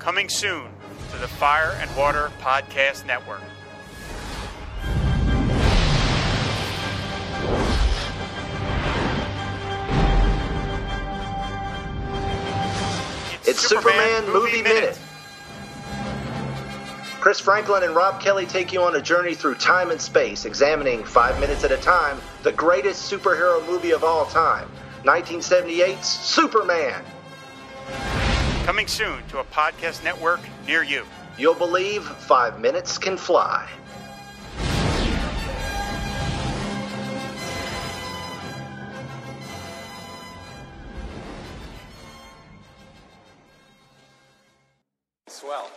Coming soon to the Fire and Water Podcast Network. It's Superman, Movie Minute. Chris Franklin and Rob Kelly take you on a journey through time and space, examining five minutes at a time the greatest superhero movie of all time 1978's Superman. Coming soon to a podcast network near you. You'll believe five minutes can fly. Swell.